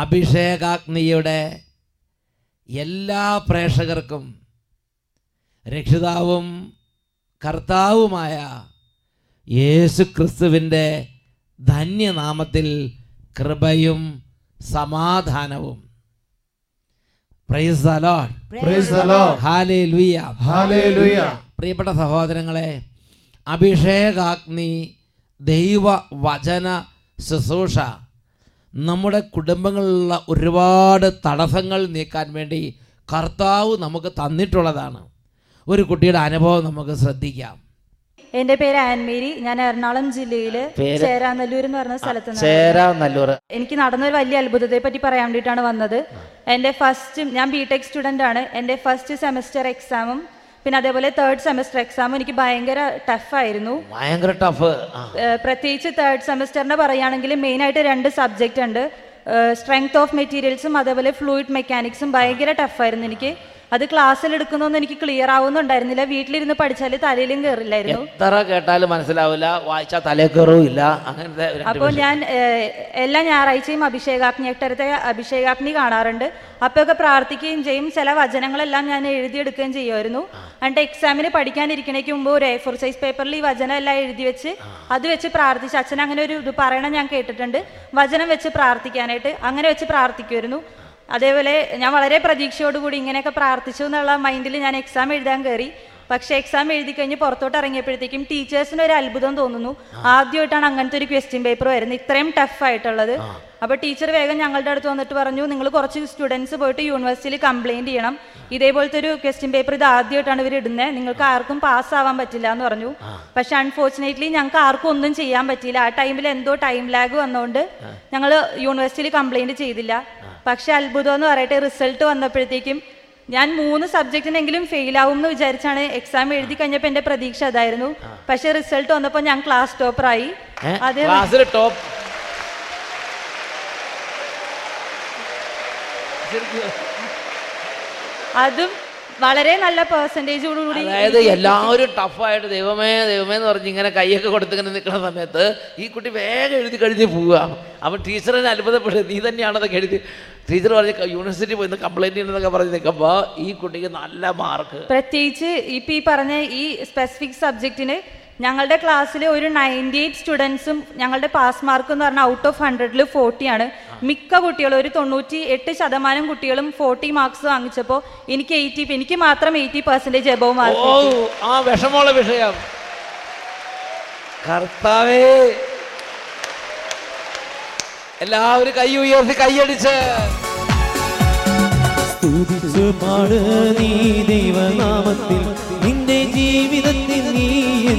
അഭിഷേകാഗ്നിയുടെ എല്ലാ പ്രേക്ഷകർക്കും രക്ഷിതാവും കർത്താവുമായ യേശു ക്രിസ്തുവിന്റെ ധന്യനാമത്തിൽ കൃപയും സമാധാനവും. പ്രിയപ്പെട്ട സഹോദരങ്ങളെ അഭിഷേകാഗ്നി ദൈവ വചന ശുശ്രൂഷ നമ്മുടെ കുടുംബങ്ങളിലുള്ള ഒരുപാട് തടസ്സങ്ങൾ നീക്കാൻ വേണ്ടി കർത്താവ് നമുക്ക് തന്നിട്ടുള്ളതാണ്. ഒരു കുട്ടിയുടെ അനുഭവം നമുക്ക് ശ്രദ്ധിക്കാം. എന്റെ പേര് ആൻമേരി. ഞാൻ എറണാകുളം ജില്ലയിൽ പേര്? ചേരാനല്ലൂർ എന്ന് പറഞ്ഞ സ്ഥലത്ത് നിന്നാണ്. ചേരാ നല്ലൂർ എനിക്ക് നടന്നൊരു വലിയ അത്ഭുതത്തെ പറ്റി പറയാൻ വേണ്ടിട്ടാണ് വന്നത്. എന്റെ ഫസ്റ്റ് ഞാൻ ബി ടെക് സ്റ്റുഡന്റ് ആണ്. എന്റെ ഫസ്റ്റ് സെമസ്റ്റർ എക്സാമും പിന്നെ അതേപോലെ തേർഡ് സെമസ്റ്റർ എക്സാമും എനിക്ക് ഭയങ്കര ടഫ് ആയിരുന്നു. ഭയങ്കര ടഫ് പ്രത്യേകിച്ച് തേർഡ് സെമസ്റ്ററിനെ പറയുകയാണെങ്കിൽ മെയിനായിട്ട് രണ്ട് സബ്ജക്റ്റ് ഉണ്ട്. സ്ട്രെങ്ത് ഓഫ് മെറ്റീരിയൽസും അതേപോലെ ഫ്ലൂയിഡ് മെക്കാനിക്സും ഭയങ്കര ടഫായിരുന്നു എനിക്ക്. അത് ക്ലാസ്സിൽ എടുക്കുന്നൊന്നും എനിക്ക് ക്ലിയർ ആവുന്നുണ്ടായിരുന്നില്ല. വീട്ടിലിരുന്ന് പഠിച്ചാൽ തലയിലും കയറില്ലായിരുന്നു എത്ര കേട്ടാലും മനസ്സിലാവില്ല. വായിച്ചാൽ തല കയറുമില്ല അങ്ങനത്തെ അപ്പൊ അപ്പോൾ ഞാൻ എല്ലാ ഞായറാഴ്ചയും അഭിഷേകാഗ്നി എട്ടരത്തെ അഭിഷേകാഗ്നി കാണാറുണ്ട്. അപ്പോഴൊക്കെ പ്രാർത്ഥിക്കുകയും ചെയ്യും. ചില വചനങ്ങളെല്ലാം ഞാൻ എഴുതിയെടുക്കുകയും ചെയ്യുമായിരുന്നു. എന്നിട്ട് എക്സാമിന് പഠിക്കാനിരിക്കണേക്ക് മുമ്പ് ഒരു എ ഫോർ സൈസ് പേപ്പറിൽ ഈ വചനം എല്ലാം എഴുതി വെച്ച് അത് വെച്ച് പ്രാർത്ഥിച്ച് അച്ഛൻ അങ്ങനെ ഒരു ഇത് പറയണം ഞാൻ കേട്ടിട്ടുണ്ട്. വചനം വെച്ച് പ്രാർത്ഥിക്കാനായിട്ട് അങ്ങനെ വെച്ച് പ്രാർത്ഥിക്കുമായിരുന്നു. അതേപോലെ ഞാൻ വളരെ പ്രതീക്ഷയോടുകൂടി ഇങ്ങനെയൊക്കെ പ്രാർത്ഥിച്ചു എന്നുള്ള മൈൻഡിൽ ഞാൻ എക്സാം എഴുതാൻ കയറി പക്ഷെ എക്സാം എഴുതി കഴിഞ്ഞ് പുറത്തോട്ട് ഇറങ്ങിയപ്പോഴത്തേക്കും ടീച്ചേഴ്സിന് ഒരു അത്ഭുതം തോന്നുന്നു. ആദ്യമായിട്ടാണ് അങ്ങനത്തെ ഒരു ക്വസ്റ്റ്യൻ പേപ്പർ വരുന്നത്. ഇത്രയും ടഫ് ആയിട്ടുള്ളത്. അപ്പൊ ടീച്ചർ വേഗം ഞങ്ങളുടെ അടുത്ത് വന്നിട്ട് പറഞ്ഞു നിങ്ങൾ കുറച്ച് സ്റ്റുഡൻസ് പോയിട്ട് യൂണിവേഴ്സിറ്റിയിൽ കംപ്ലൈന്റ് ചെയ്യണം. ഇതേപോലത്തെ ഒരു ക്വസ്റ്റ്യൻ പേപ്പർ ഇത് ആദ്യമായിട്ടാണ് ഇവർ ഇടുന്നത് നിങ്ങൾക്ക് ആർക്കും പാസ് ആവാൻ പറ്റില്ല എന്ന് പറഞ്ഞു. പക്ഷെ അൺഫോർച്ചുനേറ്റ്ലി ഞങ്ങൾക്ക് ആർക്കും ഒന്നും ചെയ്യാൻ പറ്റിയില്ല. ആ ടൈമിൽ എന്തോ ടൈം ലാഗ് വന്നുകൊണ്ട് ഞങ്ങൾ യൂണിവേഴ്സിറ്റിയിൽ കംപ്ലൈന്റ് ചെയ്തില്ല. പക്ഷെ അത്ഭുതം എന്ന് പറയട്ടെ റിസൾട്ട് വന്നപ്പോഴത്തേക്കും ഞാൻ മൂന്ന് സബ്ജക്റ്റിനെങ്കിലും ഫെയിൽ ആവും എന്ന് വിചാരിച്ചാണ് എക്സാം എഴുതി കഴിഞ്ഞപ്പോൾ എന്റെ പ്രതീക്ഷ അതായിരുന്നു. പക്ഷെ റിസൾട്ട് വന്നപ്പോൾ ഞാൻ ക്ലാസ് ടോപ്പറായി ആയി. ക്ലാസ്സിൽ ടോപ്പ് അതും വളരെ നല്ല പെർസെന്റേജോടുകൂടി അതായത് എല്ലാവരും ടഫായിട്ട് ദൈവമേ ദൈവമേ എന്ന് പറഞ്ഞ് ഇങ്ങനെ കൈയൊക്കെ കൊടുത്തിങ്ങനെ നിൽക്കുന്ന സമയത്ത് ഈ കുട്ടി വേഗം എഴുതി കഴിഞ്ഞ് പോവുക. അവൻ ടീച്ചറിനെ അത്ഭുതപ്പെടുക നീ തന്നെയാണ് അതൊക്കെ എഴുതി. ടീച്ചർ പറഞ്ഞ യൂണിവേഴ്സിറ്റി പോയി കംപ്ലൈന്റ് ചെയ്യണമെന്നൊക്കെ പറഞ്ഞ് നിൽക്കുമ്പോൾ ഈ കുട്ടിക്ക് നല്ല മാർക്ക് പ്രത്യേകിച്ച് ഇപ്പം ഈ പറഞ്ഞ ഈ സ്പെസിഫിക് സബ്ജക്റ്റിന് ഞങ്ങളുടെ ക്ലാസ്സിൽ ഒരു നയന്റി എയ്റ്റ് സ്റ്റുഡൻസും ഞങ്ങളുടെ പാസ് മാർക്ക് എന്ന് പറഞ്ഞാൽ ഔട്ട് ഓഫ് ഹൺഡ്രഡിൽ ഫോർട്ടി ആണ്. മിക്ക കുട്ടികളും ഒരു തൊണ്ണൂറ്റി എട്ട് ശതമാനം കുട്ടികളും ഫോർട്ടി മാർക്സ് വാങ്ങിച്ചപ്പോൾ എനിക്ക് എയ്റ്റി എനിക്ക് മാത്രം എയ്റ്റി പെർസെന്റേജ് എബവ് മാർക്ക് ആ വിഷമമുള്ള വിഷയം. കർത്താവേ. എല്ലാവരും കൈ ഉയർത്തി കൈയടിച്ച്. സ്തുതിച്ചു പാട് നീ ദൈവനാമത്തിൽ നിന്റെ ജീവിതത്തിൽ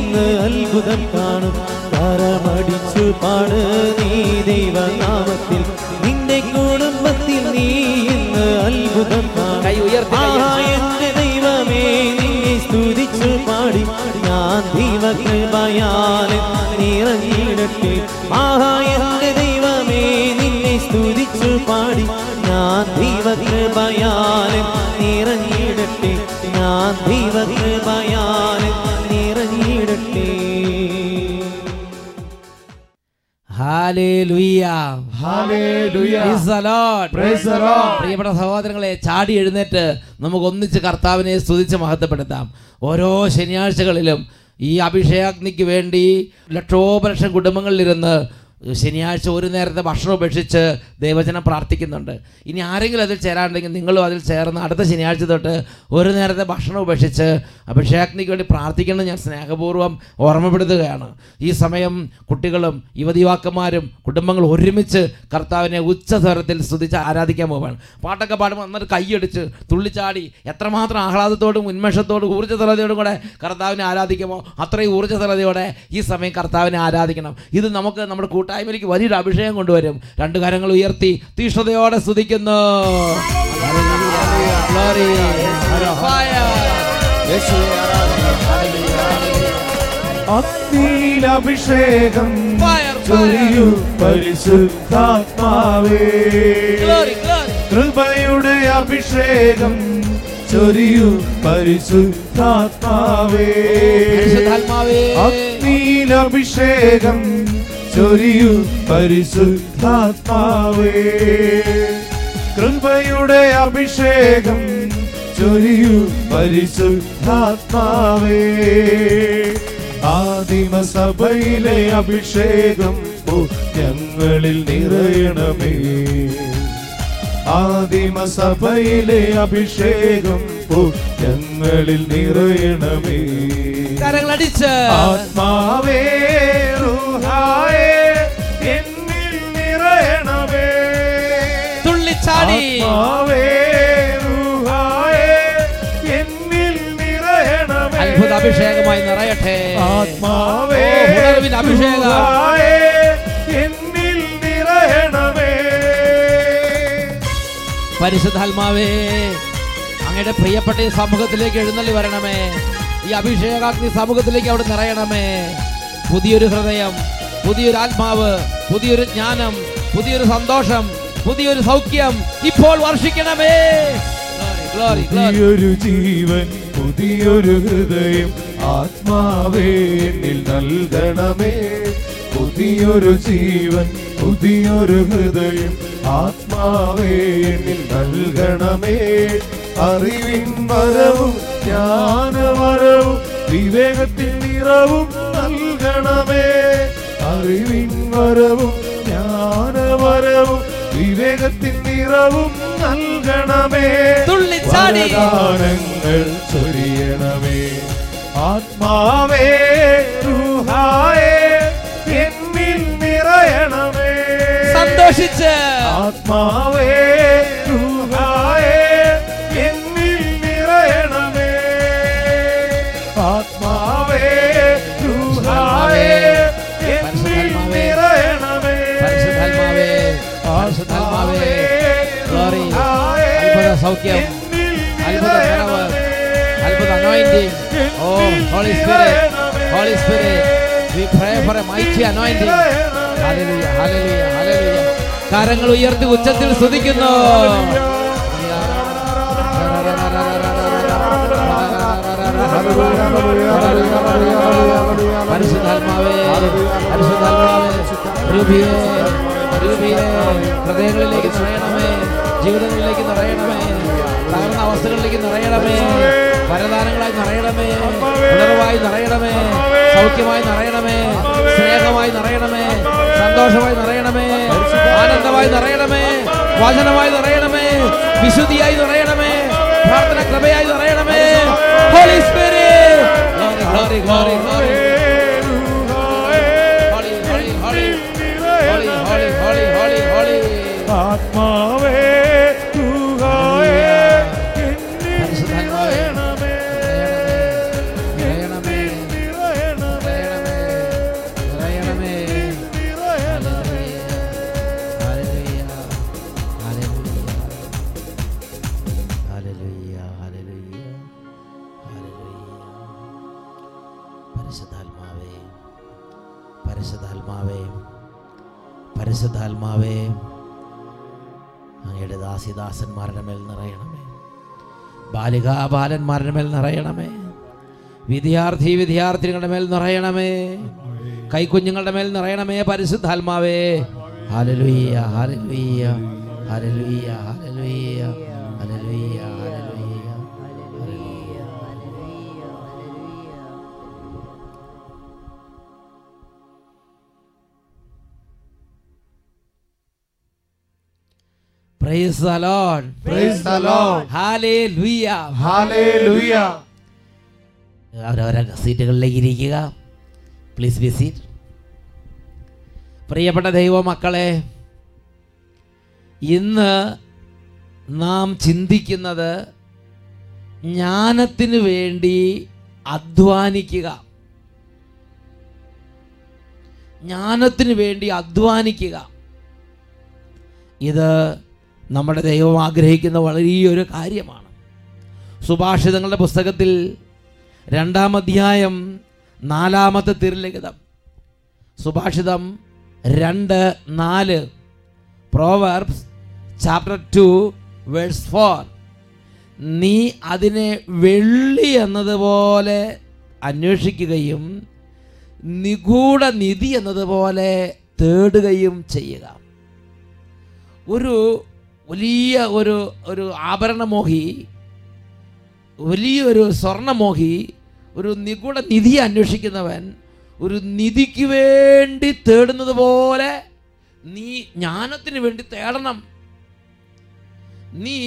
നീ എന്ന് അത്ഭുതം കാണും. കരമടിച്ചു പാട് നീ ദൈവനാമത്തിൽ. നിന്റെ കുടുംബത്തിൽ നീ ഇന്ന് അത്ഭുതം കാണും. ദൈവമേ നിന്നെ സ്തുതിച്ചു പാടി. ഞാൻ ദൈവകൃപയാൽ നിറഞ്ഞിടട്ടെ. ആഹാ എന്റെ ദൈവമേ നിന്നെ സ്തുതിച്ചു പാടി. ഞാൻ ദൈവകൃപയാൽ നിറഞ്ഞിടട്ടെ. ഞാൻ ദൈവകൃപയാൽ Lord. പ്രിയപ്പെട്ട സഹോദരങ്ങളെ ചാടി എഴുന്നേറ്റ് നമുക്ക് ഒന്നിച്ച് കർത്താവിനെ സ്തുതിച്ച് മഹത്വപ്പെടുത്താം. ഓരോ ശനിയാഴ്ചകളിലും ഈ അഭിഷേകാഗ്നിക്ക് വേണ്ടി ലക്ഷോപലക്ഷം കുടുംബങ്ങളിലിരുന്ന് ശനിയാഴ്ച ഒരു നേരത്തെ ഭക്ഷണം ഉപേക്ഷിച്ച് ദൈവജനം പ്രാർത്ഥിക്കുന്നുണ്ട്. ഇനി ആരെങ്കിലും അതിൽ ചേരാണ്ടെങ്കിൽ നിങ്ങളും അതിൽ ചേർന്ന് അടുത്ത ശനിയാഴ്ച തൊട്ട് ഒരു നേരത്തെ ഭക്ഷണം ഉപേക്ഷിച്ച് അഭിഷേകത്തിനു വേണ്ടി പ്രാർത്ഥിക്കണം ഞാൻ സ്നേഹപൂർവം ഓർമ്മപ്പെടുത്തുകയാണ്. ഈ സമയം കുട്ടികളും യുവതിവാക്കന്മാരും കുടുംബങ്ങൾ ഒരുമിച്ച് കർത്താവിനെ ഉച്ചസ്വരത്തിൽ സ്തുതിച്ച് ആരാധിക്കാൻ പോവുകയാണ്. പാട്ടൊക്കെ പാടുമ്പോൾ എന്നിട്ട് കൈയടിച്ച് തുള്ളിച്ചാടി എത്രമാത്രം ആഹ്ലാദത്തോടും ഉന്മേഷത്തോടും ഊർജസ്വലതയോടും കൂടെ കർത്താവിനെ ആരാധിക്കുമോ അത്രയും ഊർജസ്വലതയോടെ ഈ സമയം കർത്താവിനെ ആരാധിക്കണം. ഇത് നമുക്ക് നമ്മുടെ കൂട്ടായ്മയിലേക്ക് വലിയൊരു അഭിഷേകം കൊണ്ടുവരും. രണ്ട് കാര്യങ്ങൾ ഉയർത്തി തീഷ്ണതയോടെ സ്തുതിക്കുന്നു. അഭിഷേകം പരിശുദ്ധാത്മാവേ. കൃപയുടെ അഭിഷേകം ചൊരിയൂ പരിശുദ്ധാത്മാവേ. അഗ്നിയിലഭിഷേകം ചൊരിയൂ പരിശുദ്ധാത്മാവേ. കൃപയുടെ അഭിഷേകം ചൊരിയു പരിശുദ്ധാത്മാവേ. ആദിമസഭയിലെ അഭിഷേകം ഞങ്ങളിൽ നിറയണമേ. ആദിമസഭയിലെ അഭിഷേകം ഓ ഞങ്ങളിൽ നിറയണമേ. കരങ്ങളടിച്ച്. ആത്മാവേ അഭിഷേകം. എന്നിൽ നിറയണമേ പരിശുദ്ധാത്മാവേ അങ്ങയുടെ പ്രിയപ്പെട്ട ഈ സമൂഹത്തിലേക്ക് എഴുന്നള്ളി വരണമേ ഈ അഭിഷേകാഗ്നി സമൂഹത്തിലേക്ക് അവിടെ നിറയണമേ പുതിയൊരു ഹൃദയം പുതിയൊരു ആത്മാവ് പുതിയൊരു ജ്ഞാനം പുതിയൊരു സന്തോഷം പുതിയൊരു സൗഖ്യം ഇപ്പോൾ വർഷിക്കണമേ. പുതിയൊരു ജീവൻ പുതിയൊരു ഹൃദയം ആത്മാവേ നൽകണമേ. പുതിയൊരു ജീവൻ പുതിയൊരു ഹൃദയം ആത്മാവേ എന്നിൽ നൽകണമേ. അറിവിൻ വരവും ജ്ഞാനവരവും വിവേകത്തിൻ നിറവും നൽകണമേ. അറിവിൻ വരവും ജ്ഞാനവരവും വിവേകത്തിൻ നിറവും നൽകണമേ. തുള്ളിച്ചാടി. ഗാനങ്ങൾ ചൊരിയണമേ. ആത്മാവേ റൂഹായേ എന്നിൽ നിറയണമേ. സന്തോഷിച്ച്. ആത്മാവേ റൂഹായേ എന്നിൽ നിറയണമേ. ആത്മാവേ റൂഹായേ എന്നിൽ നിറയണമേ. പരിശുദ്ധാത്മാവേ പരിശുദ്ധാത്മാവേ സൗഖ്യം. അത്ഭുത നിറവ് the anointing. Oh Holy spirit Holy spirit we pray for a mighty anointing. Hallelujah hallelujah hallelujah. കരങ്ങൾ ഉയർത്തി ഉച്ചത്തിൽ സ്തുതിക്കുന്നു. പരിശുദ്ധാത്മാവേ പരിശുദ്ധാത്മാവേ രൂപിയേ രൂപിയേ ഹൃദയങ്ങളിലേക്ക് നിറയണമേ ജീവിതങ്ങളിലേക്ക് നിറയണമേ തകർന്ന അവസ്ഥകളിലേക്ക് നിറയണമേ. വരദാനങ്ങളായി നിറയണമേ. ഉണർവായി നിറയണമേ. സൗഖ്യമായി നിറയണമേ. സ്നേഹമായി നിറയണമേ. സന്തോഷമായി നിറയണമേ. ആനന്ദമായി നിറയണമേ. വചനമായി നിറയണമേ. വിശുദ്ധിയായി നിറയണമേ. പ്രാർത്ഥന കൃപയായി നിറയണമേ. ഹോളി സ്പിരിറ്റ് ഗ്ലോറി ഗ്ലോറി കളികാബാലന്മാരുടെ മേൽ നിറയണമേ. വിദ്യാർത്ഥി വിദ്യാർത്ഥിനികളുടെ മേൽ നിറയണമേ. കൈക്കുഞ്ഞുങ്ങളുടെ മേൽ നിറയണമേ പരിശുദ്ധാത്മാവേ. Hallelujah hallelujah hallelujah hallelujah price the Lord. Hallelujah Hallelujah. അവരവരെ സീറ്റുകളിലേക്ക് ഇരിക്കുക. പ്ലീസ് ബി സീറ്റ് പ്രിയപ്പെട്ട ദൈവ മക്കളെ ഇന്ന് നാം ചിന്തിക്കുന്നത് ജ്ഞാനത്തിന് വേണ്ടി അധ്വാനിക്കുക. ജ്ഞാനത്തിന് വേണ്ടി അധ്വാനിക്കുക. ഇത് നമ്മുടെ ദൈവം ആഗ്രഹിക്കുന്ന വലിയൊരു കാര്യമാണ്. സുഭാഷിതങ്ങളുടെ പുസ്തകത്തിൽ രണ്ടാം അധ്യായം നാലാമത്തെ തിരുലിഖിതം സുഭാഷിതം രണ്ട് നാല്. Proverbs chapter two verse four നീ അതിനെ വെള്ളി എന്നതുപോലെ അന്വേഷിക്കുകയും നിഗൂഢ നിധി എന്നതുപോലെ തേടുകയും ചെയ്യുക. ഒരു വലിയ ഒരു ഒരു ആഭരണമോഹി വലിയൊരു സ്വർണമോഹി ഒരു നിഗൂഢ നിധി അന്വേഷിക്കുന്നവൻ ഒരു നിധിക്ക് വേണ്ടി തേടുന്നത് പോലെ നീ ജ്ഞാനത്തിന് വേണ്ടി തേടണം. നീ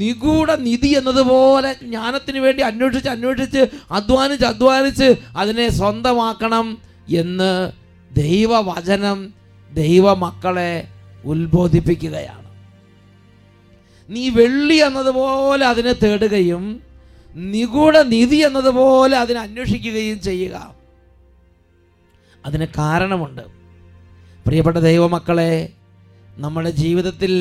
നിഗൂഢ നിധി എന്നതുപോലെ ജ്ഞാനത്തിന് വേണ്ടി അന്വേഷിച്ച് അന്വേഷിച്ച് അധ്വാനിച്ച് അധ്വാനിച്ച് അതിനെ സ്വന്തമാക്കണം എന്ന് ദൈവവചനം ദൈവമക്കളെ ഉത്ബോധിപ്പിക്കുകയാണ്. നീ വെള്ളി എന്നതുപോലെ അതിനെ തേടുകയും നിഗൂഢ നിധി എന്നതുപോലെ അതിനെ അന്വേഷിക്കുകയും ചെയ്യുക. അതിന് കാരണമുണ്ട്. പ്രിയപ്പെട്ട ദൈവമക്കളെ നമ്മുടെ ജീവിതത്തിൽ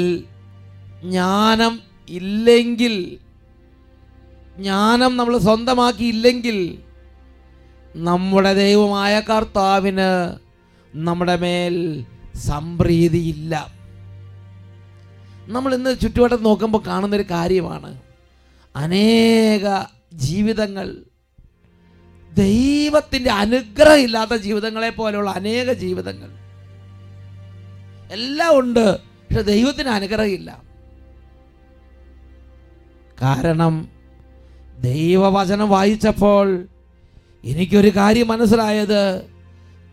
ജ്ഞാനം ഇല്ലെങ്കിൽ ജ്ഞാനം നമ്മൾ സ്വന്തമാക്കിയില്ലെങ്കിൽ നമ്മുടെ ദൈവമായ കർത്താവിന് നമ്മുടെ മേൽ സംപ്രീതിയില്ല. നമ്മൾ ഇന്ന് ചുറ്റുവട്ടത്ത് നോക്കുമ്പോൾ കാണുന്നൊരു കാര്യമാണ്. അനേക ജീവിതങ്ങൾ ദൈവത്തിന്റെ അനുഗ്രഹം ഇല്ലാത്ത ജീവിതങ്ങളെ പോലെയുള്ള അനേക ജീവിതങ്ങൾ. എല്ലാം ഉണ്ട് പക്ഷെ ദൈവത്തിന് അനുഗ്രഹമില്ല. കാരണം ദൈവവചനം വായിച്ചപ്പോൾ എനിക്കൊരു കാര്യം മനസ്സിലായത്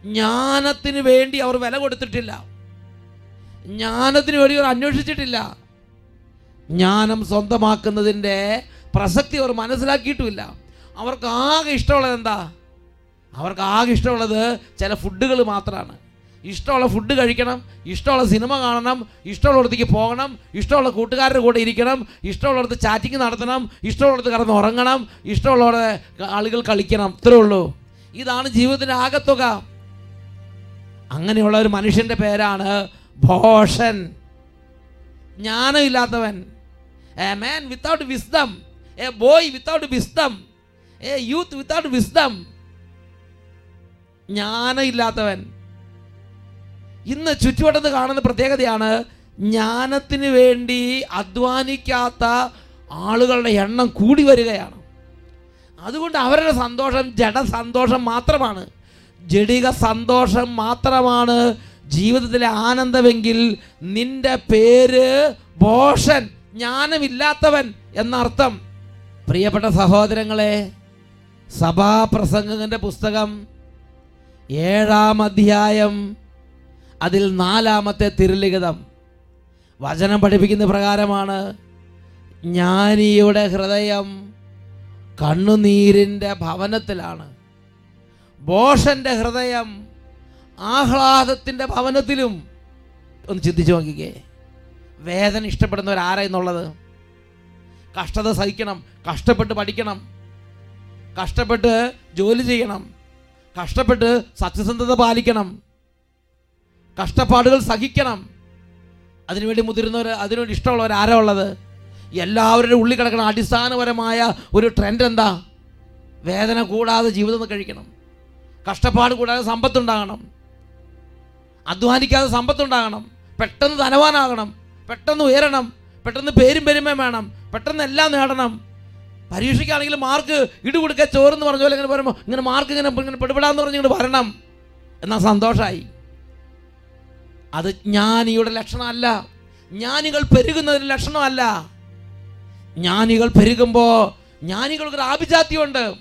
ജ്ഞാനത്തിന് വേണ്ടി അവർ വില കൊടുത്തിട്ടില്ല. ജ്ഞാനത്തിന് വേണ്ടി അവർ അന്വേഷിച്ചിട്ടില്ല. ജ്ഞാനം സ്വന്തമാക്കുന്നതിന്റെ പ്രസക്തി അവർ മനസ്സിലാക്കിയിട്ടുമില്ല. അവർക്ക് ആകെ ഇഷ്ടമുള്ളത് എന്താ? അവർക്ക് ആകെ ഇഷ്ടമുള്ളത് ചില ഫുഡുകൾ മാത്രമാണ്. ഇഷ്ടമുള്ള ഫുഡ് കഴിക്കണം ഇഷ്ടമുള്ള സിനിമ കാണണം ഇഷ്ടമുള്ള അടുത്തേക്ക് പോകണം ഇഷ്ടമുള്ള കൂട്ടുകാരുടെ കൂടെ ഇരിക്കണം ഇഷ്ടമുള്ളിടത്ത് ചാറ്റിംഗ് നടത്തണം ഇഷ്ടമുള്ളിടത്ത് കിടന്ന് ഉറങ്ങണം ഇഷ്ടമുള്ളവരുടെ ആളുകൾ കളിക്കണം. ഇത്രേ ഉള്ളൂ. ഇതാണ് ജീവിതത്തിന്റെ ആകത്തുക. അങ്ങനെയുള്ള ഒരു മനുഷ്യന്റെ പേരാണ് ഭോഷൻ. ജ്ഞാനമില്ലാത്തവൻ. A man without wisdom a boy without wisdom a youth without wisdom ജ്ഞാനമില്ലാത്തവൻ. ഇന്ന് ചുറ്റുവട്ടത്ത് കാണുന്ന പ്രത്യേകതയാണ് ജ്ഞാനത്തിന് വേണ്ടി അധ്വാനിക്കാത്ത ആളുകളുടെ എണ്ണം കൂടി വരികയാണ്. അതുകൊണ്ട് അവരുടെ സന്തോഷം ജഡ സന്തോഷം മാത്രമാണ്. ജഡിക സന്തോഷം മാത്രമാണ് ജീവിതത്തിലെ ആനന്ദമെങ്കിൽ നിന്റെ പേര് ഭോഷൻ ജ്ഞാനമില്ലാത്തവൻ എന്നർത്ഥം. പ്രിയപ്പെട്ട സഹോദരങ്ങളെ സഭാപ്രസംഗത്തിന്റെ പുസ്തകം ഏഴാം അധ്യായം അതിൽ നാലാമത്തെ തിരുലിഖിതം. വചനം പഠിപ്പിക്കുന്ന പ്രകാരമാണ് ജ്ഞാനിയുടെ ഹൃദയം കണ്ണുനീരിന്റെ ഭവനത്തിലാണ്. ബോഷന്റെ ഹൃദയം ആഹ്ലാദത്തിന്റെ ഭവനത്തിലും ഒന്ന് ചിന്തിച്ചു നോക്കിക്കേ. വേദന ഇഷ്ടപ്പെടുന്നവരാരാ എന്നുള്ളത് കഷ്ടത സഹിക്കണം കഷ്ടപ്പെട്ട് പഠിക്കണം കഷ്ടപ്പെട്ട് ജോലി ചെയ്യണം കഷ്ടപ്പെട്ട് സത്യസന്ധത പാലിക്കണം കഷ്ടപ്പാടുകൾ സഹിക്കണം. അതിനുവേണ്ടി മുതിരുന്നവർ അതിനുവേണ്ടി ഇഷ്ടമുള്ളവർ ആരാ ഉള്ളത്? എല്ലാവരുടെ ഉള്ളിൽ കിടക്കുന്ന അടിസ്ഥാനപരമായ ഒരു ട്രെൻഡ് എന്താ? വേദന കൂടാതെ ജീവിതം കഴിക്കണം. കഷ്ടപ്പാട് കൂടാതെ സമ്പത്തുണ്ടാകണം. അധ്വാനിക്കാതെ സമ്പത്തുണ്ടാകണം. പെട്ടെന്ന് ധനവാനാകണം. പെട്ടെന്ന് ഉയരണം. പെട്ടെന്ന് പേരും പെരുമയും വേണം. പെട്ടെന്ന് എല്ലാം നേടണം. പരീക്ഷയ്ക്കാണെങ്കിൽ മാർക്ക് ഇടുകൊടുക്കുക ചോറെന്ന് പറഞ്ഞ പോലെ ഇങ്ങനെ പറയുമ്പോൾ ഇങ്ങനെ മാർക്ക് ഇങ്ങനെ ഇങ്ങനെ പെടുപെടാന്ന് പറഞ്ഞ് ഇങ്ങോട്ട് വരണം. എന്നാൽ സന്തോഷമായി അത് ജ്ഞാനിയുടെ ലക്ഷണമല്ല. ജ്ഞാനികൾ പെരുകുന്നതിന് ലക്ഷണമല്ല. ജ്ഞാനികൾ പെരുകുമ്പോൾ ജ്ഞാനികൾക്കൊരു ആഭിജാത്യമുണ്ട്.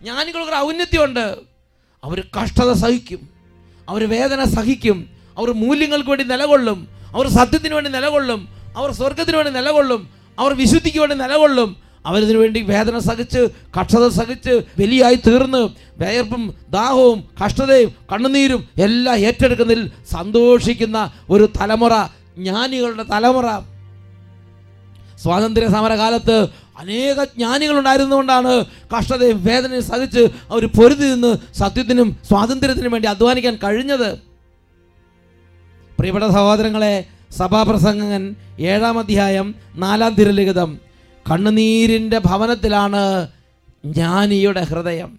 ജ്ഞാനികൾക്കൊരു ഔന്നത്യമുണ്ട്. അവർ കഷ്ടത സഹിക്കും. അവർ വേദന സഹിക്കും. അവർ മൂല്യങ്ങൾക്ക് വേണ്ടി നിലകൊള്ളും. അവർ സത്യത്തിന് വേണ്ടി നിലകൊള്ളും. അവർ സ്വർഗത്തിന് വേണ്ടി നിലകൊള്ളും. അവർ വിശുദ്ധിക്ക് വേണ്ടി നിലകൊള്ളും. അവരിതിനു വേണ്ടി വേദന സഹിച്ച് കഷ്ടത സഹിച്ച് വലിയായി തീർന്ന് വേർപ്പും ദാഹവും കഷ്ടതയും കണ്ണുനീരും എല്ലാം ഏറ്റെടുക്കുന്നതിൽ സന്തോഷിക്കുന്ന ഒരു തലമുറ ജ്ഞാനികളുടെ തലമുറ. സ്വാതന്ത്ര്യ സമരകാലത്ത് അനേക ജ്ഞാനികൾ ഉണ്ടായിരുന്നുകൊണ്ടാണ് കഷ്ടതയും വേദനയും സഹിച്ച് അവർ പൊരുതി നിന്ന് സത്യത്തിനും സ്വാതന്ത്ര്യത്തിനും വേണ്ടി അധ്വാനിക്കാൻ കഴിഞ്ഞത്. പ്രിയപ്പെട്ട സഹോദരങ്ങളെ സഭാപ്രസംഗൻ ഏഴാം അധ്യായം നാലാം തിരലിഖിതം. കണ്ണുനീരിന്റെ ഭവനത്തിലാണ് ജ്ഞാനിയുടെ ഹൃദയം.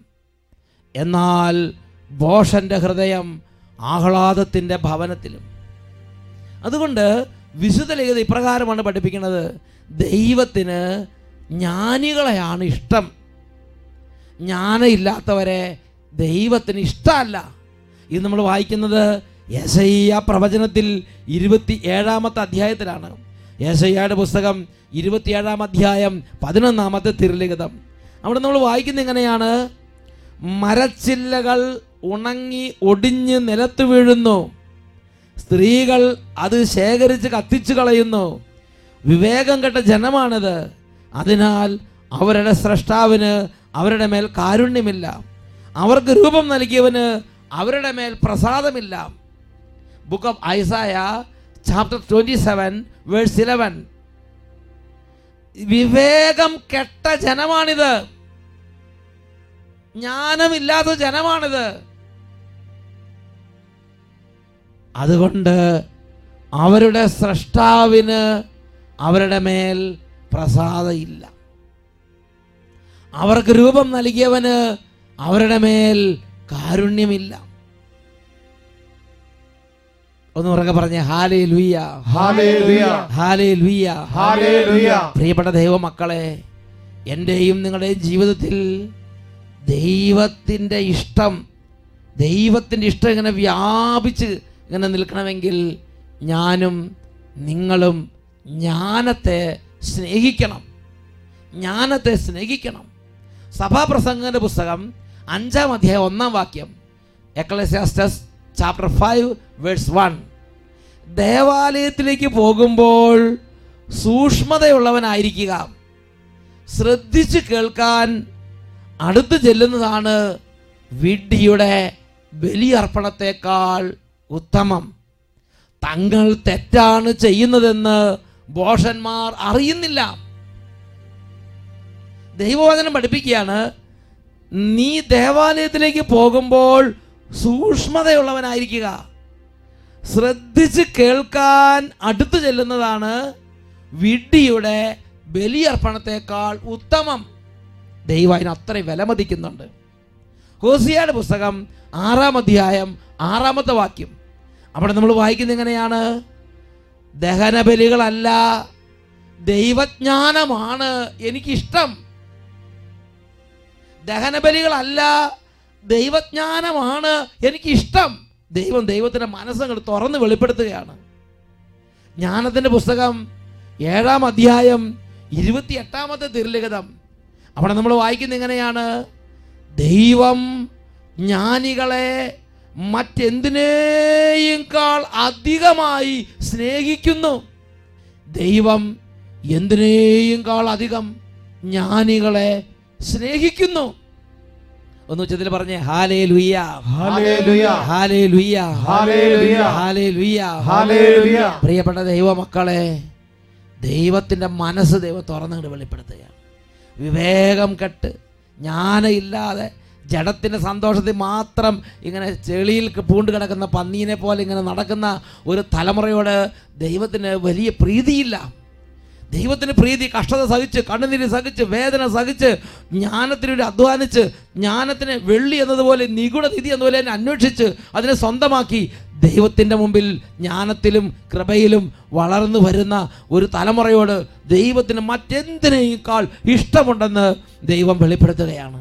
എന്നാൽ ബോഷന്റെ ഹൃദയം ആഹ്ലാദത്തിന്റെ ഭവനത്തിലും. അതുകൊണ്ട് വിശുദ്ധ ലിഖിത ഇപ്രകാരമാണ് പഠിപ്പിക്കുന്നത്. ദൈവത്തിന് ജ്ഞാനികളെയാണ് ഇഷ്ടം. ജ്ഞാനമില്ലാത്തവരെ ദൈവത്തിന് ഇഷ്ടമല്ല. ഇത് നമ്മൾ വായിക്കുന്നത് യശയ്യ പ്രവചനത്തിൽ ഇരുപത്തി ഏഴാമത്തെ അധ്യായത്തിലാണ്. യേശയ്യയുടെ പുസ്തകം ഇരുപത്തിയേഴാം അധ്യായം പതിനൊന്നാമത്തെ തിരുലിഖിതം. അവിടെ നമ്മൾ വായിക്കുന്നത് എങ്ങനെയാണ്? മരച്ചില്ലകൾ ഉണങ്ങി ഒടിഞ്ഞ് നിലത്ത് വീഴുന്നു. സ്ത്രീകൾ അത് ശേഖരിച്ച് കത്തിച്ചു കളയുന്നു. വിവേകം കെട്ട ജനമാണിത്. അതിനാൽ അവരുടെ സ്രഷ്ടാവിന് അവരുടെ മേൽ കാരുണ്യമില്ല. അവർക്ക് രൂപം നൽകിയവന് അവരുടെ മേൽ പ്രസാദമില്ല. Book of Isaiah chapter twenty seven verse eleven വിവേകം കെട്ട ജനമാണിത്. ജ്ഞാനമില്ലാത്ത ജനമാണിത്. അതുകൊണ്ട് അവരുടെ സ്രഷ്ടാവിന് അവരുടെ മേൽ പ്രസാദമില്ല അവർക്ക് രൂപം നൽകിയവന് അവരുടെ മേൽ കാരുണ്യമില്ല. ഒന്ന് ഉറക്കെ പറഞ്ഞ ഹാലേ ലുയ്യ ഹല്ലേലൂയ ഹാലേ ലുയ്യ ഹല്ലേലൂയ പ്രിയപ്പെട്ട ദൈവമക്കളെ എന്റെയും നിങ്ങളുടെയും ജീവിതത്തിൽ ദൈവത്തിന്റെ ഇഷ്ടം ദൈവത്തിന്റെ ഇഷ്ടം ഇങ്ങനെ വ്യാപിച്ച് ഇങ്ങനെ നിൽക്കണമെങ്കിൽ ഞാനും നിങ്ങളും ജ്ഞാനത്തെ സ്നേഹിക്കണം. ജ്ഞാനത്തെ സ്നേഹിക്കണം. സഭാപ്രസംഗന്റെ പുസ്തകം അഞ്ചാം അധ്യായം ഒന്നാം വാക്യം. Ecclesiastes chapter five verse one ദേവാലയത്തിലേക്ക് പോകുമ്പോൾ സൂക്ഷ്മതയുള്ളവനായിരിക്കുക. ശ്രദ്ധിച്ച് കേൾക്കാൻ അടുത്ത് ചെല്ലുന്നതാണ് വിഡ്ഢിയുടെ ബലിയർപ്പണത്തെക്കാൾ ഉത്തമം. തങ്ങൾ തെറ്റാണ് ചെയ്യുന്നതെന്ന് ബോഷന്മാർ അറിയുന്നില്ല. ദൈവവചനം പഠിപ്പിക്കുകയാണ് നീ ദേവാലയത്തിലേക്ക് പോകുമ്പോൾ സൂക്ഷ്മതയുള്ളവനായിരിക്കുക. ശ്രദ്ധിച്ച് കേൾക്കാൻ അടുത്തു ചെല്ലുന്നതാണ് വിഡ്ഢിയുടെ ബലിയർപ്പണത്തെക്കാൾ ഉത്തമം. ദൈവം അതിന് അത്രയും വിലമതിക്കുന്നുണ്ട്. ഹോസിയയുടെ പുസ്തകം ആറാം അധ്യായം ആറാമത്തെ വാക്യം. അവിടെ നമ്മൾ വായിക്കുന്നത് എങ്ങനെയാണ്? ദഹനബലികളല്ല. ദൈവജ്ഞാനമാണ് എനിക്കിഷ്ടം. ദഹനബലികളല്ല ദൈവജ്ഞാനമാണ് എനിക്കിഷ്ടം. ദൈവം ദൈവത്തിന്റെ മനസ്സങ്ങൾ തുറന്ന് വെളിപ്പെടുത്തുകയാണ്. ജ്ഞാനത്തിന്റെ പുസ്തകം ഏഴാം അധ്യായം ഇരുപത്തി എട്ടാമത്തെ തിരുലിഖിതം. അവിടെ നമ്മൾ വായിക്കുന്നത് എങ്ങനെയാണ്? ദൈവം ജ്ഞാനികളെ മറ്റെന്തിനേയുംക്കാൾ അധികമായി സ്നേഹിക്കുന്നു. ദൈവം എന്തിനേയുംക്കാൾ അധികം ജ്ഞാനികളെ സ്നേഹിക്കുന്നു. ഒന്ന് ഉച്ചത്തിൽ പറഞ്ഞേ ഹാലേ ലുയ്യ ഹാലേ ലുയ്യ ഹാലേ ലുയ്യ പ്രിയപ്പെട്ട ദൈവമക്കളെ ദൈവത്തിന്റെ മനസ്സ് ദൈവം തുറന്നുകൊണ്ട് വെളിപ്പെടുത്തുകയാണ്. വിവേകം കെട്ട് ജ്ഞാനമില്ലാതെ ജഡത്തിന്റെ സന്തോഷത്തിൽ മാത്രം ഇങ്ങനെ ചെളിയിൽ പൂണ്ട് കിടക്കുന്ന പന്നീനെ പോലെ ഇങ്ങനെ നടക്കുന്ന ഒരു തലമുറയോട് ദൈവത്തിന് വലിയ പ്രീതിയില്ല. ദൈവത്തിന് പ്രീതി കഷ്ടത സഹിച്ച് കണ്ണുനീര് സഹിച്ച് വേദന സഹിച്ച് ജ്ഞാനത്തിനൊരു അധ്വാനിച്ച് ജ്ഞാനത്തിന് വെള്ളി എന്നതുപോലെ നിഗുണനിധി എന്നതുപോലെ തന്നെ അന്വേഷിച്ച് അതിനെ സ്വന്തമാക്കി ദൈവത്തിന്റെ മുമ്പിൽ ജ്ഞാനത്തിലും കൃപയിലും വളർന്നു വരുന്ന ഒരു തലമുറയോട് ദൈവത്തിന് മറ്റെന്തിനേക്കാൾ ഇഷ്ടമുണ്ടെന്ന് ദൈവം വെളിപ്പെടുത്തുകയാണ്.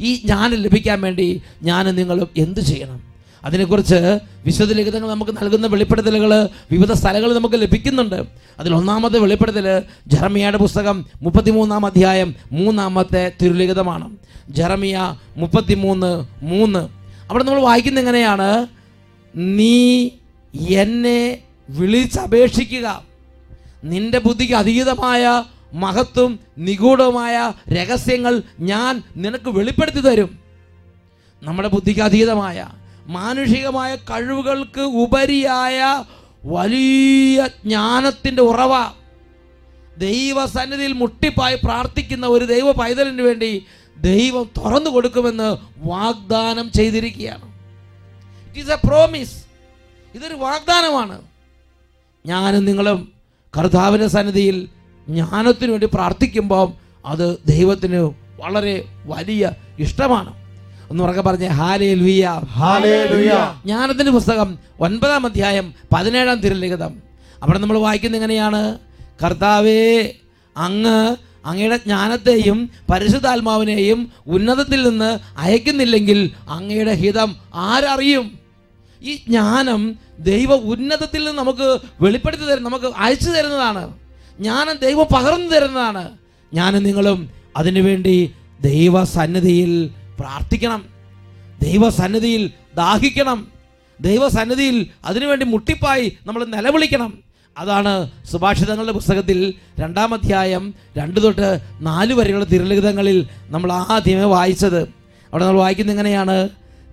ഈ ജ്ഞാനം ലഭിക്കാൻ വേണ്ടി ഞാനും നിങ്ങളും എന്ത് ചെയ്യണം? അതിനെക്കുറിച്ച് വിശുദ്ധ ലിഖിതങ്ങൾ നമുക്ക് നൽകുന്ന വെളിപ്പെടുത്തലുകൾ വിവിധ സ്ഥലങ്ങളിൽ നമുക്ക് ലഭിക്കുന്നുണ്ട്. അതിൽ ഒന്നാമത്തെ വെളിപ്പെടുത്തൽ ജറമിയയുടെ പുസ്തകം മുപ്പത്തിമൂന്നാം അധ്യായം മൂന്നാമത്തെ തിരുലിഖിതമാണ്. ജറമിയ മുപ്പത്തിമൂന്ന് മൂന്ന്. അവിടെ നമ്മൾ വായിക്കുന്ന എങ്ങനെയാണ്? നീ എന്നെ വിളിച്ചപേക്ഷിക്കുക. നിന്റെ ബുദ്ധിക്ക് അതീതമായ മഹത്വം നിഗൂഢമായ രഹസ്യങ്ങൾ ഞാൻ നിനക്ക് വെളിപ്പെടുത്തി തരും. നമ്മുടെ ബുദ്ധിക്ക് അതീതമായ മാനുഷികമായ കഴിവുകൾക്ക് ഉപരിയായ വലിയ ജ്ഞാനത്തിന്റെ ഉറവ ദൈവസന്നിധിയിൽ മുട്ടിപ്പായി പ്രാർത്ഥിക്കുന്ന ഒരു ദൈവ പൈതലിന് വേണ്ടി ദൈവം തുറന്നു കൊടുക്കുമെന്ന് വാഗ്ദാനം ചെയ്തിരിക്കുകയാണ്. ഇറ്റ് ഈസ് എ പ്രോമിസ് ഇതൊരു വാഗ്ദാനമാണ്. ഞാനും നിങ്ങളും കർത്താവിന്റെ സന്നിധിയിൽ ജ്ഞാനത്തിനു വേണ്ടി പ്രാർത്ഥിക്കുമ്പോൾ അത് ദൈവത്തിന് വളരെ വലിയ ഇഷ്ടമാണ്. ഒന്ന് ഉറക്കെ പറഞ്ഞേ ഹാലേ ലുയ ഹാലേ ലുയ ജ്ഞാനത്തിന്റെ പുസ്തകം ഒൻപതാം അധ്യായം പതിനേഴാം തിരുലിഖിതം. അവിടെ നമ്മൾ വായിക്കുന്നത് എങ്ങനെയാണ്? കർത്താവേ അങ്ങ് അങ്ങയുടെ ജ്ഞാനത്തെയും പരിശുദ്ധാത്മാവിനെയും ഉന്നതത്തിൽ നിന്ന് അയക്കുന്നില്ലെങ്കിൽ അങ്ങയുടെ ഹിതം ആരറിയും? ഈ ജ്ഞാനം ദൈവ ഉന്നതത്തിൽ നിന്ന് നമുക്ക് വെളിപ്പെടുത്തി തരും നമുക്ക് അയച്ചു തരുന്നതാണ്. ജ്ഞാനം ദൈവം പകർന്നു തരുന്നതാണ്. ഞാനും നിങ്ങളും അതിനുവേണ്ടി ദൈവസന്നിധിയിൽ പ്രാർത്ഥിക്കണം. ദൈവസന്നിധിയിൽ ദാഹിക്കണം. ദൈവസന്നിധിയിൽ അതിനുവേണ്ടി മുട്ടിപ്പായി നമ്മൾ നിലവിളിക്കണം. അതാണ് സുഭാഷിതങ്ങളുടെ പുസ്തകത്തിൽ രണ്ടാം അധ്യായം രണ്ട് തൊട്ട് നാല് വരെയുള്ള തിരുലിഖിതങ്ങളിൽ നമ്മൾ ആദ്യമേ വായിച്ചത്. അവിടെ നമ്മൾ വായിക്കുന്നത് എങ്ങനെയാണ്?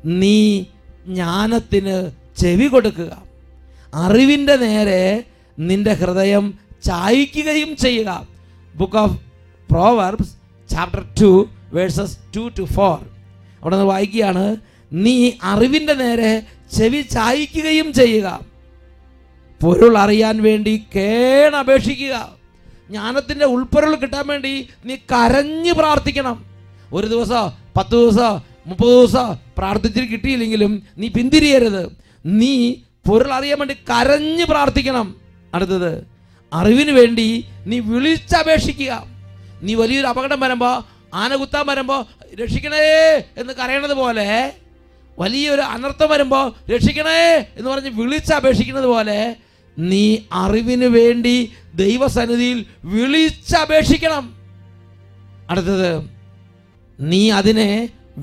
നീ ജ്ഞാനത്തിന് ചെവി കൊടുക്കുക. അറിവിന്റെ നേരെ നിന്റെ ഹൃദയം ചായ്ക്കുകയും ചെയ്യുക. Book of Proverbs chapter two verses two to four അവിടെ നിന്ന് വായിക്കുകയാണ് നീ അറിവിന്റെ നേരെ ചെവി ചായ്ക്കുകയും ചെയ്യുക. പൊരുൾ അറിയാൻ വേണ്ടി കേണപേക്ഷിക്കുക ജ്ഞാനത്തിന്റെ ഉൾപ്പൊരുൾ കിട്ടാൻ വേണ്ടി നീ കരഞ്ഞു പ്രാർത്ഥിക്കണം. ഒരു ദിവസം പത്ത് ദിവസം മുപ്പത് ദിവസം പ്രാർത്ഥിച്ചിട്ട് കിട്ടിയില്ലെങ്കിലും നീ പിന്തിരിയരുത്. നീ പൊരുൾ അറിയാൻ വേണ്ടി കരഞ്ഞു പ്രാർത്ഥിക്കണം. അടുത്തത് അറിവിന് വേണ്ടി നീ വിളിച്ചപേക്ഷിക്കുക. നീ വലിയൊരു അപകടം വരുമ്പോൾ ആന കുത്താൻ വരുമ്പോൾ രക്ഷിക്കണേ എന്ന് കരയണത് പോലെ വലിയൊരു അനർത്ഥം വരുമ്പോൾ രക്ഷിക്കണേ എന്ന് പറഞ്ഞ് വിളിച്ചപേക്ഷിക്കുന്നത് പോലെ നീ അറിവിന് വേണ്ടി ദൈവസന്നിധിയിൽ വിളിച്ചപേക്ഷിക്കണം. അടുത്തത് നീ അതിനെ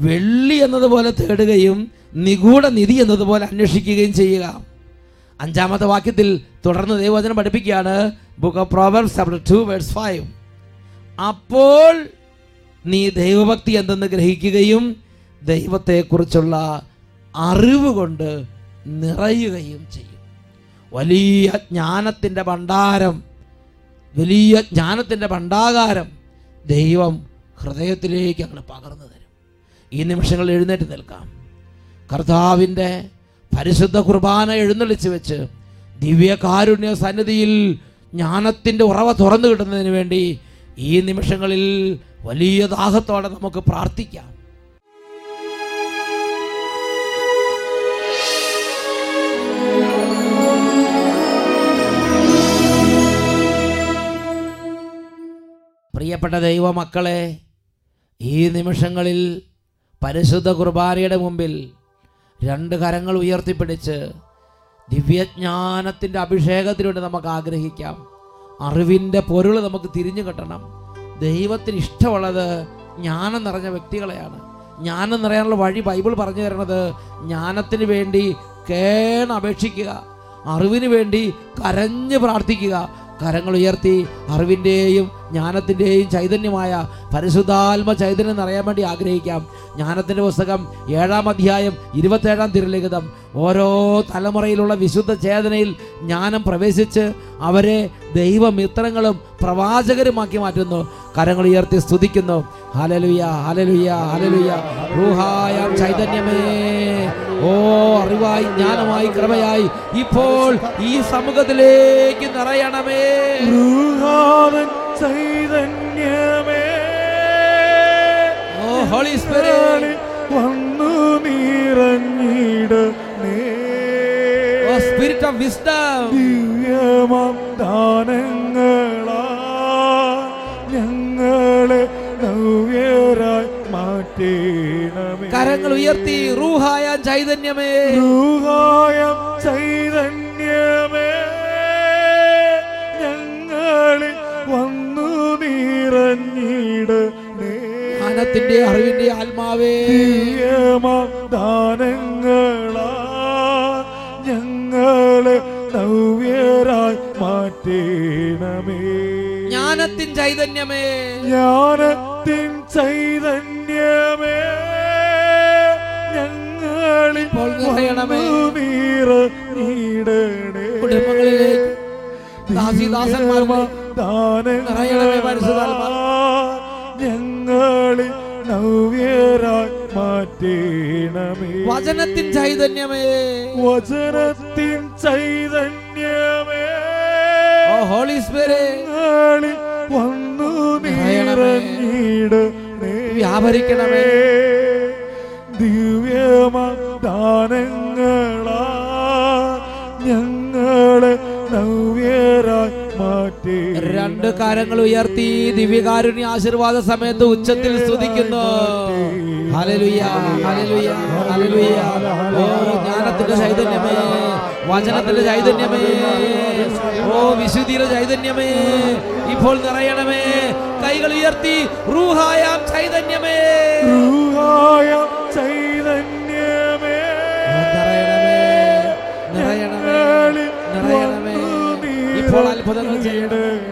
വെള്ളി എന്നതുപോലെ തേടുകയും നിഗൂഢ നിധി എന്നതുപോലെ അന്വേഷിക്കുകയും ചെയ്യുക. അഞ്ചാമത്തെ വാക്യത്തിൽ തുടർന്ന് ദൈവവചനം പഠിപ്പിക്കുകയാണ്. Book of Proverbs two verse five അപ്പോൾ നീ ദൈവഭക്തി എന്തെന്ന് ഗ്രഹിക്കുകയും ദൈവത്തെക്കുറിച്ചുള്ള അറിവ് കൊണ്ട് നിറയുകയും ചെയ്യും. വലിയ ജ്ഞാനത്തിന്റെ ഭണ്ഡാരം വലിയ ജ്ഞാനത്തിന്റെ ഭണ്ഡാകാരം ദൈവം ഹൃദയത്തിലേക്ക് അങ്ങ് പകർന്നു തരും. ഈ നിമിഷങ്ങളിൽ എഴുന്നേറ്റ് നിൽക്കാം. കർത്താവിന്റെ പരിശുദ്ധ കുർബാന എഴുന്നള്ളിച്ച് വെച്ച് ദിവ്യകാരുണ്യ സന്നിധിയിൽ ജ്ഞാനത്തിന്റെ ഉറവ തുറന്നു കിട്ടുന്നതിന് വേണ്ടി ഈ നിമിഷങ്ങളിൽ വലിയ ദാഹത്തോടെ നമുക്ക് പ്രാർത്ഥിക്കാം. പ്രിയപ്പെട്ട ദൈവമക്കളെ ഈ നിമിഷങ്ങളിൽ പരിശുദ്ധ കുർബാനയുടെ മുമ്പിൽ രണ്ട് കരങ്ങൾ ഉയർത്തിപ്പിടിച്ച് ദിവ്യജ്ഞാനത്തിന്റെ അഭിഷേകത്തിലൂടെ നമുക്ക് ആഗ്രഹിക്കാം. അറിവിന്റെ പൊരുൾ നമുക്ക് തിരിഞ്ഞു കിട്ടണം. ദൈവത്തിന് ഇഷ്ടമുള്ളത് ജ്ഞാനം നിറഞ്ഞ വ്യക്തികളെയാണ്. ജ്ഞാനം നിറയാനുള്ള വഴി ബൈബിൾ പറഞ്ഞു തരണത് ജ്ഞാനത്തിന് വേണ്ടി കേണപേക്ഷിക്കുക. അറിവിന് വേണ്ടി കരഞ്ഞ് പ്രാർത്ഥിക്കുക. കരങ്ങൾ ഉയർത്തി അറിവിന്റെയും ജ്ഞാനത്തിന്റെയും ചൈതന്യമായ പരിശുദ്ധാത്മ ചൈതന്യം നിറയാൻ വേണ്ടി ആഗ്രഹിക്കാം. ജ്ഞാനത്തിന്റെ പുസ്തകം ഏഴാം അധ്യായം ഇരുപത്തേഴാം തിരുലിഖിതം. ഓരോ തലമുറയിലുള്ള വിശുദ്ധ ചേതനയിൽ ജ്ഞാനം പ്രവേശിച്ച് അവരെ ദൈവമിത്രങ്ങളും പ്രവാചകരുമാക്കി മാറ്റുന്നു. കരങ്ങൾ ഉയർത്തി സ്തുതിക്കുന്നു. ഹലലുയ ഹലലുയ ഹലലുയ റൂഹായ ചൈതന്യമേ. ഓ അറിവായി ജ്ഞാനമായി കൃപയായി. ഇപ്പോൾ ഈ സമൂഹത്തിലേക്ക് നിറയണമേ. ചൈതന്യമേ. ഓ ഹോളി സ്പിരിറ്റ് വന്നു നിറഞ്ഞിടണേ. ഓ സ്പിരിറ്റ് ഓഫ് വിസ്ഡം ദിവ്യമാം കരങ്ങൾ ഉയർത്തി റൂഹായ ചൈതന്യമേ. റൂഹായ ചൈതന്യമേ ഞങ്ങളിൽ വന്നു നീറഞ്ഞിട ജ്ഞാനത്തിന്റെ അറിവിന്റെ ആത്മാവേ. ദാനങ്ങളാ ഞങ്ങളെ നവ്യരായി മാറ്റേണമേ. ജ്ഞാനത്തിൻ ചൈതന്യമേ. ജ്ഞാനത്തിൻ ചൈതന്യമേ. ഇപ്പോൾ കുടുംബങ്ങളിലേക്ക് നിറയണമേ. ഞങ്ങളിൽ നവ്യരായി മാറ്റേണമേ. വചനത്തിൻ ചൈതന്യമേ. വചനത്തിൻ ചൈതന്യമേ. Holy spirit. വന്നു നിറയണമേ. നിറഞ്ഞിടണേ വ്യാപരിക്കണമേ. ദിവ്യമദാനങ്ങളാ ഞങ്ങളെ നവ്യരായി മാറ്റി. രണ്ട് കാര്യങ്ങൾ ഉയർത്തി ദിവ്യകാരുണ്യ ആശീർവാദ സമയത്ത് ഉച്ചത്തിൽ സ്തുതിക്കുന്നു. ഓ ജ്ഞാനത്തിന്റെ ചൈതന്യമേ വചനത്തിന്റെ ചൈതന്യമേ. ഓ വിശുദ്ധിയുടെ ചൈതന്യമേ ഇപ്പോൾ നിറയണമേ. കൈകൾ ഉയർത്തി റൂഹായാം നിറയണമേ നിറയണമേ ഇപ്പോൾ അത്ഭുതങ്ങൾ ചെയ്യണമേ